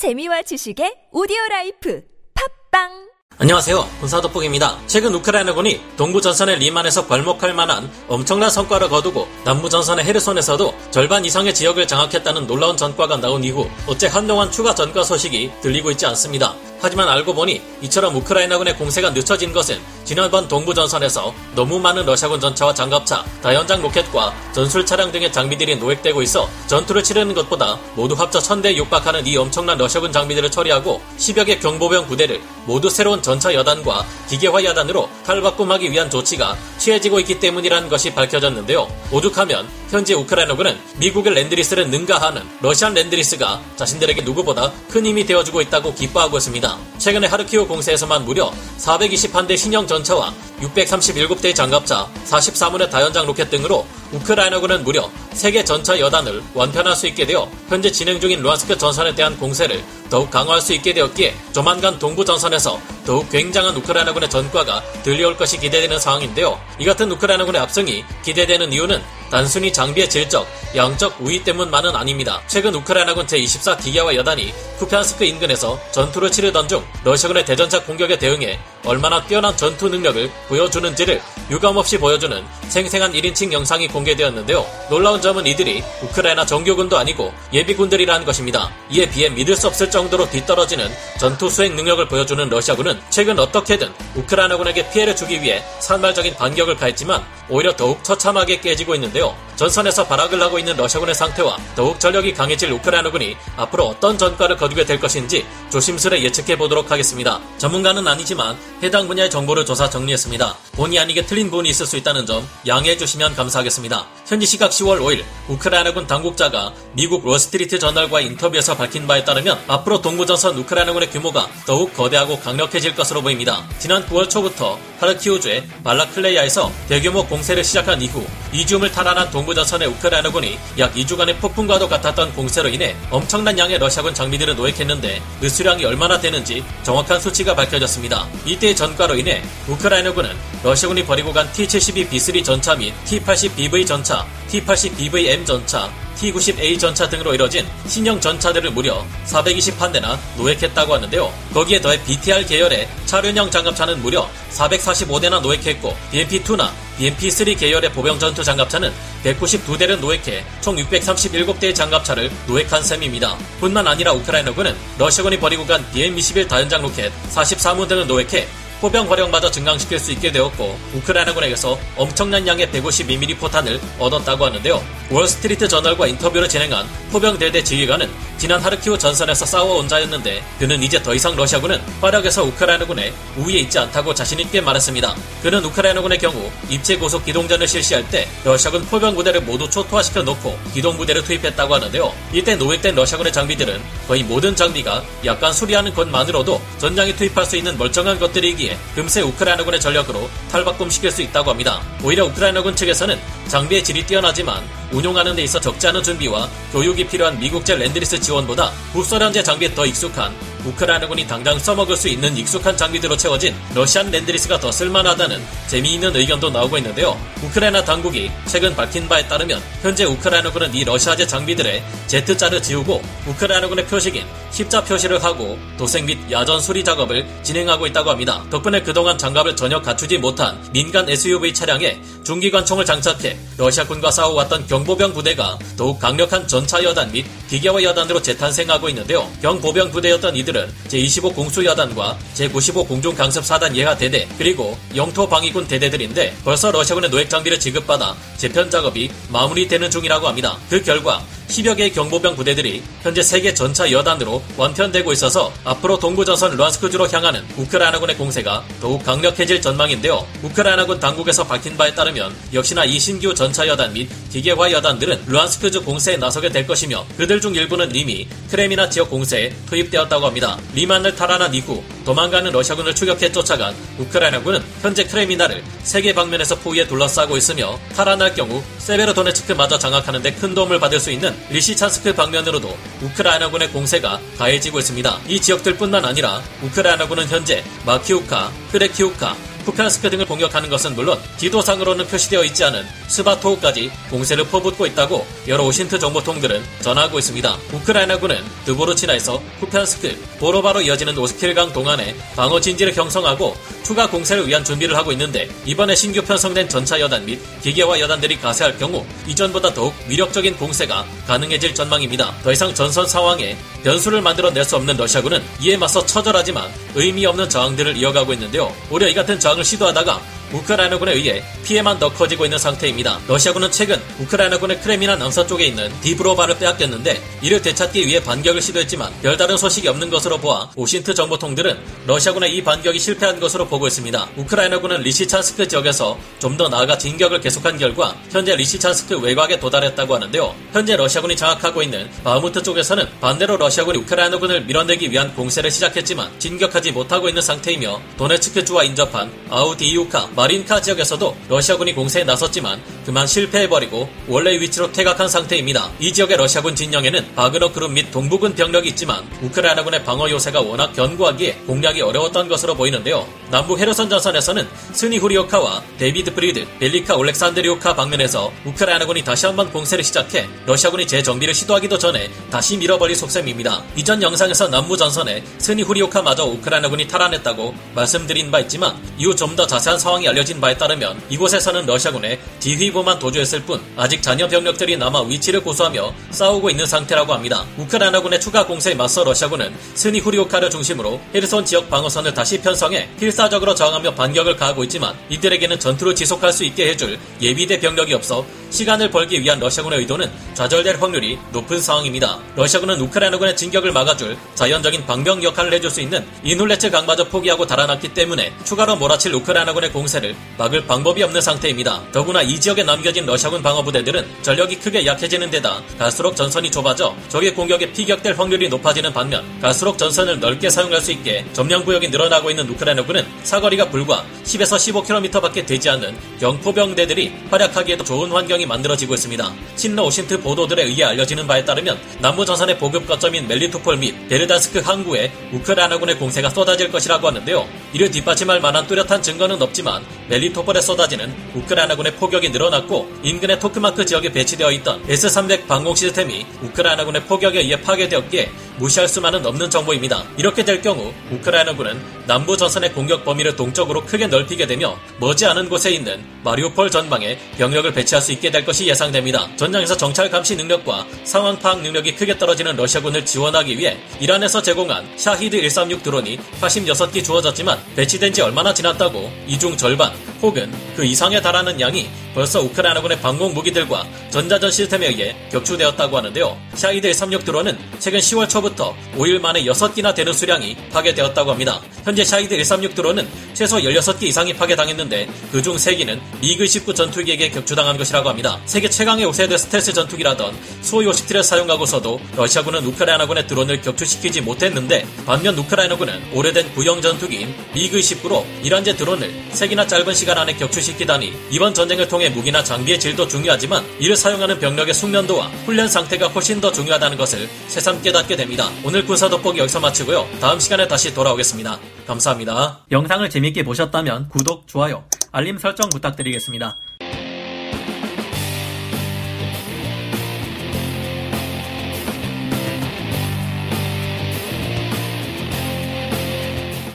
재미와 지식의 오디오 라이프 팟빵 안녕하세요. 군사도폭입니다. 최근 우크라이나군이 동부전선의 리만에서 괄목할 만한 엄청난 성과를 거두고 남부전선의 헤르손에서도 절반 이상의 지역을 장악했다는 놀라운 전과가 나온 이후 어째 한동안 추가 전과 소식이 들리고 있지 않습니다. 하지만 알고 보니 이처럼 우크라이나군의 공세가 늦춰진 것은 지난번 동부전선에서 너무 많은 러시아군 전차와 장갑차, 다연장 로켓과 전술 차량 등의 장비들이 노획되고 있어 전투를 치르는 것보다 모두 합쳐 1000대에 육박하는 이 엄청난 러시아군 장비들을 처리하고 10여 개 경보병 부대를 모두 새로운 전차 여단과 기계화 여단으로 탈바꿈하기 위한 조치가 취해지고 있기 때문이라는 것이 밝혀졌는데요. 오죽하면 현재 우크라이나군은 미국의 랜드리스를 능가하는 러시안 랜드리스가 자신들에게 누구보다 큰 힘이 되어주고 있다고 기뻐하고 있습니다. 최근에 하르키우 공세에서만 무려 421대 신형 전 차와 637대의 장갑차, 44문의 다연장 로켓 등으로 우크라이나군은 무려 세계 전차 여단을 완편할 수 있게 되어 현재 진행 중인 루안스크 전선에 대한 공세를 더욱 강화할 수 있게 되었기에 조만간 동부 전선에서 더욱 굉장한 우크라이나군의 전과가 들려올 것이 기대되는 상황인데요. 이 같은 우크라이나군의 압승이 기대되는 이유는 단순히 장비의 질적, 양적 우위 때문만은 아닙니다. 최근 우크라이나군 제24 기계화 여단이 쿠피안스크 인근에서 전투를 치르던 중 러시아군의 대전차 공격에 대응해 얼마나 뛰어난 전투 능력을 보여주는지를 유감없이 보여주는 생생한 1인칭 영상이 공개되었는데요. 놀라운 점은 이들이 우크라이나 정규군도 아니고 예비군들이라는 것입니다. 이에 비해 믿을 수 없을 정도로 뒤떨어지는 전투 수행 능력을 보여주는 러시아군은 최근 어떻게든 우크라이나군에게 피해를 주기 위해 산발적인 반격을 가했지만 오히려 더욱 처참하게 깨지고 있는데요. 전선에서 발악을 하고 있는 러시아군의 상태와 더욱 전력이 강해질 우크라이나군이 앞으로 어떤 전과를 거두게 될 것인지 조심스레 예측해 보도록 하겠습니다. 전문가는 아니지만 해당 분야의 정보를 조사 정리했습니다. 본의 아니게 틀린 부분이 있을 수 있다는 점 양해해 주시면 감사하겠습니다. 현지 시각 10월 5일 우크라이나군 당국자가 미국 월스트리트 저널과의 인터뷰에서 밝힌 바에 따르면 앞으로 동부전선 우크라이나군의 규모가 더욱 거대하고 강력해질 것으로 보입니다. 지난 9월 초부터 하르키우주의 발라클레이아에서 대규모 공세를 시작한 이후 이지움을 탈환한 동부 전선의 우크라이나군이 약 2주간의 폭풍과도 같았던 공세로 인해 엄청난 양의 러시아군 장비들을 노획했는데 그 수량이 얼마나 되는지 정확한 수치가 밝혀졌습니다. 이때의 전과로 인해 우크라이나군은 러시아군이 버리고 간 T-72B3 전차 및 T-80BV 전차, T-80BVM 전차, T-90A 전차 등으로 이뤄진 신형 전차들을 무려 420판대나 노획했다고 하는데요. 거기에 더해 BTR 계열의 차륜형 장갑차는 무려 445대나 노획했고 BMP-2나 BMP-3 계열의 보병 전투 장갑차는 192대를 노획해 총 637대의 장갑차를 노획한 셈입니다. 뿐만 아니라 우크라이나군은 러시아군이 버리고 간 BM-21 다연장 로켓 44문 등을 노획해 포병 활용마저 증강시킬 수 있게 되었고 우크라이나군에게서 엄청난 양의 152mm 포탄을 얻었다고 하는데요. 월스트리트 저널과 인터뷰를 진행한 포병 대대 지휘관은 지난 하르키우 전선에서 싸워온 자였는데 그는 이제 더 이상 러시아군은 화력에서 우크라이나군의 우위에 있지 않다고 자신있게 말했습니다. 그는 우크라이나군의 경우 입체 고속 기동전을 실시할 때 러시아군 포병 부대를 모두 초토화시켜 놓고 기동 부대를 투입했다고 하는데요. 이때 노획된 러시아군의 장비들은 거의 모든 장비가 약간 수리하는 것만으로도 전장에 투입할 수 있는 멀쩡한 것들이기에 금세 우크라이나군의 전력으로 탈바꿈시킬 수 있다고 합니다. 오히려 우크라이나군 측에서는 장비의 질이 뛰어나지만 운용하는 데 있어 적지 않은 준비와 교육이 필요한 미국제 Lend-Lease 지원보다 북소련제 장비에 더 익숙한 우크라이나군이 당장 써먹을 수 있는 익숙한 장비들로 채워진 Russian Lend-Lease가 더 쓸만하다는 재미있는 의견도 나오고 있는데요. 우크라이나 당국이 최근 밝힌 바에 따르면 현재 우크라이나군은 이 러시아제 장비들의 Z자를 지우고 우크라이나군의 표식인 십자 표시를 하고 도색 및 야전 수리 작업을 진행하고 있다고 합니다. 덕분에 그동안 장갑을 전혀 갖추지 못한 민간 SUV 차량에 중기관총을 장착해 러시아군과 싸워왔던 경보병 부대가 더욱 강력한 전차 여단 및 기계화 여단으로 재탄생하고 있는데요. 경보병 부대였던 이들은 제25 공수여단과 제95 공중강습사단 예하 대대 그리고 영토 방위군 대대들인데 벌써 러시아군의 노획 장비를 지급받아 재편 작업이 마무리되는 중이라고 합니다. 그 결과 10여 개의 경보병 부대들이 현재 세 개 전차 여단으로 완편되고 있어서 앞으로 동부전선 루한스크주로 향하는 우크라이나군의 공세가 더욱 강력해질 전망인데요. 우크라이나군 당국에서 밝힌 바에 따르면 역시나 이 신규 전차 여단 및 기계화 여단들은 루한스크주 공세에 나서게 될 것이며 그들 중 일부는 이미 크레미나 지역 공세에 투입되었다고 합니다. 리만을 탈환한 이후 도망가는 러시아군을 추격해 쫓아간 우크라이나군은 현재 크레미나를 세 개 방면에서 포위에 둘러싸고 있으며 탈환할 경우 세베로도네츠크마저 장악하는 데 큰 도움을 받을 수 있는 리시찬스크 방면으로도 우크라이나군의 공세가 가해지고 있습니다. 이 지역들뿐만 아니라 우크라이나군은 현재 마키우카, 크레키우카, 쿠피안스크 등을 공격하는 것은 물론 지도상으로는 표시되어 있지 않은 스바토우까지 공세를 퍼붓고 있다고 여러 오신트 정보통들은 전하고 있습니다. 우크라이나군은 드보르치나에서 쿠피안스크, 보로바로 이어지는 오스킬강 동안에 방어 진지를 형성하고 추가 공세를 위한 준비를 하고 있는데 이번에 신규 편성된 전차 여단 및 기계화 여단들이 가세할 경우 이전보다 더욱 위력적인 공세가 가능해질 전망입니다. 더 이상 전선 상황에 변수를 만들어낼 수 없는 러시아군은 이에 맞서 처절하지만 의미 없는 저항들을 이어가고 있는데요. 오히려 이 같은 저항을 시도하다가 우크라이나군에 의해 피해만 더 커지고 있는 상태입니다. 러시아군은 최근 우크라이나군에 크레미나 남서쪽에 있는 디브로바를 빼앗겼는데 이를 되찾기 위해 반격을 시도했지만 별다른 소식이 없는 것으로 보아 OSINT 정보통들은 러시아군의 이 반격이 실패한 것으로 보고 있습니다. 우크라이나군은 리시찬스크 지역에서 좀 더 나아가 진격을 계속한 결과 현재 리시찬스크 외곽에 도달했다고 하는데요. 현재 러시아군이 장악하고 있는 바흐무트 쪽에서는 반대로 러시아군이 우크라이나군을 밀어내기 위한 공세를 시작했지만 진격하지 못하고 있는 상태이며 도네츠크주와 인접한 아우디이우카 마린카 지역에서도 러시아군이 공세에 나섰지만 그만 실패해버리고 원래 위치로 퇴각한 상태입니다. 이 지역의 러시아군 진영에는 바그너 그룹 및 동부군 병력이 있지만 우크라이나군의 방어 요새가 워낙 견고하기에 공략이 어려웠던 것으로 보이는데요. 남부 헤르손 전선에서는 스니 후리오카와 데비드 프리드, 벨리카 올렉산드리오카 방면에서 우크라이나군이 다시 한번 공세를 시작해 러시아군이 재정비를 시도하기도 전에 다시 밀어버릴 속셈입니다. 이전 영상에서 남부 전선에 스니 후리오카마저 우크라이나군이 탈환했다고 말씀드린 바 있지만 이후 좀 더 자세한 상황이 알려진 바에 따르면 이곳에서는 러시아군의 지휘부만 도주했을 뿐 아직 잔여 병력들이 남아 위치를 고수하며 싸우고 있는 상태라고 합니다. 우크라이나군의 추가 공세에 맞서 러시아군은 스니 후리오카를 중심으로 헤르손 지역 방어선을 다시 편성해 필사적으로 저항하며 반격을 가하고 있지만 이들에게는 전투를 지속할 수 있게 해줄 예비대 병력이 없어 시간을 벌기 위한 러시아군의 의도는 좌절될 확률이 높은 상황입니다. 러시아군은 우크라이나군의 진격을 막아줄 자연적인 방병 역할을 해줄 수 있는 이눌레츠 강마저 포기하고 달아났기 때문에 추가로 몰아칠 우크라이나군의 공세를 막을 방법이 없는 상태입니다. 더구나 이 지역 에 남겨진 러시아군 방어부대들은 전력이 크게 약해지는 데다 갈수록 전선이 좁아져 적의 공격에 피격될 확률이 높아지는 반면 갈수록 전선을 넓게 사용할 수 있게 점령 구역이 늘어나고 있는 우크라이나군은 사거리가 불과 10에서 15km밖에 되지 않는 경보병대들이 활약하기에도 좋은 환경이 만들어지고 있습니다. 친러 OSINT 보도들에 의해 알려지는 바에 따르면 남부 전선의 보급 거점인 멜리토폴 및 베르단스크 항구에 우크라이나군의 공세가 쏟아질 것이라고 하는데요. 이를 뒷받침할 만한 뚜렷한 증거는 없지만 멜리토폴에 쏟아지는 우크라이나군의 포격이 늘어났고 인근의 토크마크 지역에 배치되어 있던 S-300 방공 시스템이 우크라이나군의 포격에 의해 파괴되었기에 무시할 수만은 없는 정보입니다. 이렇게 될 경우 우크라이나군은 남부 전선의 공격 범위를 동쪽으로 크게 넓히게 되며 머지않은 곳에 있는 마리우폴 전방에 병력을 배치할 수 있게 될 것이 예상됩니다. 전장에서 정찰 감시 능력과 상황 파악 능력이 크게 떨어지는 러시아군을 지원하기 위해 이란에서 제공한 샤히드 136 드론이 86기 주어졌지만 배치된 지 얼마나 지났다고 이중 절반 혹은 그 이상에 달하는 양이 벌써 우크라이나군의 방공 무기들과 전자전 시스템에 의해 격추되었다고 하는데요. 샤히드 136 드론은 최근 10월 초부터 5일 만에 6기나 되는 수량이 파괴되었다고 합니다. 현재 샤히드 136 드론은 최소 16기 이상이 파괴당했는데 그중 3기는 미그 19 전투기에게 격추당한 것이라고 합니다. 세계 최강의 5세대 스텔스 전투기라던 50T를 사용하고서도 러시아군은 우크라이나군의 드론을 격추시키지 못했는데 반면 우크라이나군은 오래된 구형 전투기인 미그 19로 이란제 드론을 3기나 짧은 시간 안에 격추시키다니 이번 전쟁을 통해 무기나 장비의 질도 중요하지만 이를 사용하는 병력의 숙련도와 훈련 상태가 훨씬 더 중요하다는 것을 새삼 깨닫게 됩니다. 오늘 군사 돋보기 여기서 마치고요. 다음 시간에 다시 돌아오겠습니다. 감사합니다. 영상을 재밌게 보셨다면 구독, 좋아요, 알림 설정 부탁드리겠습니다.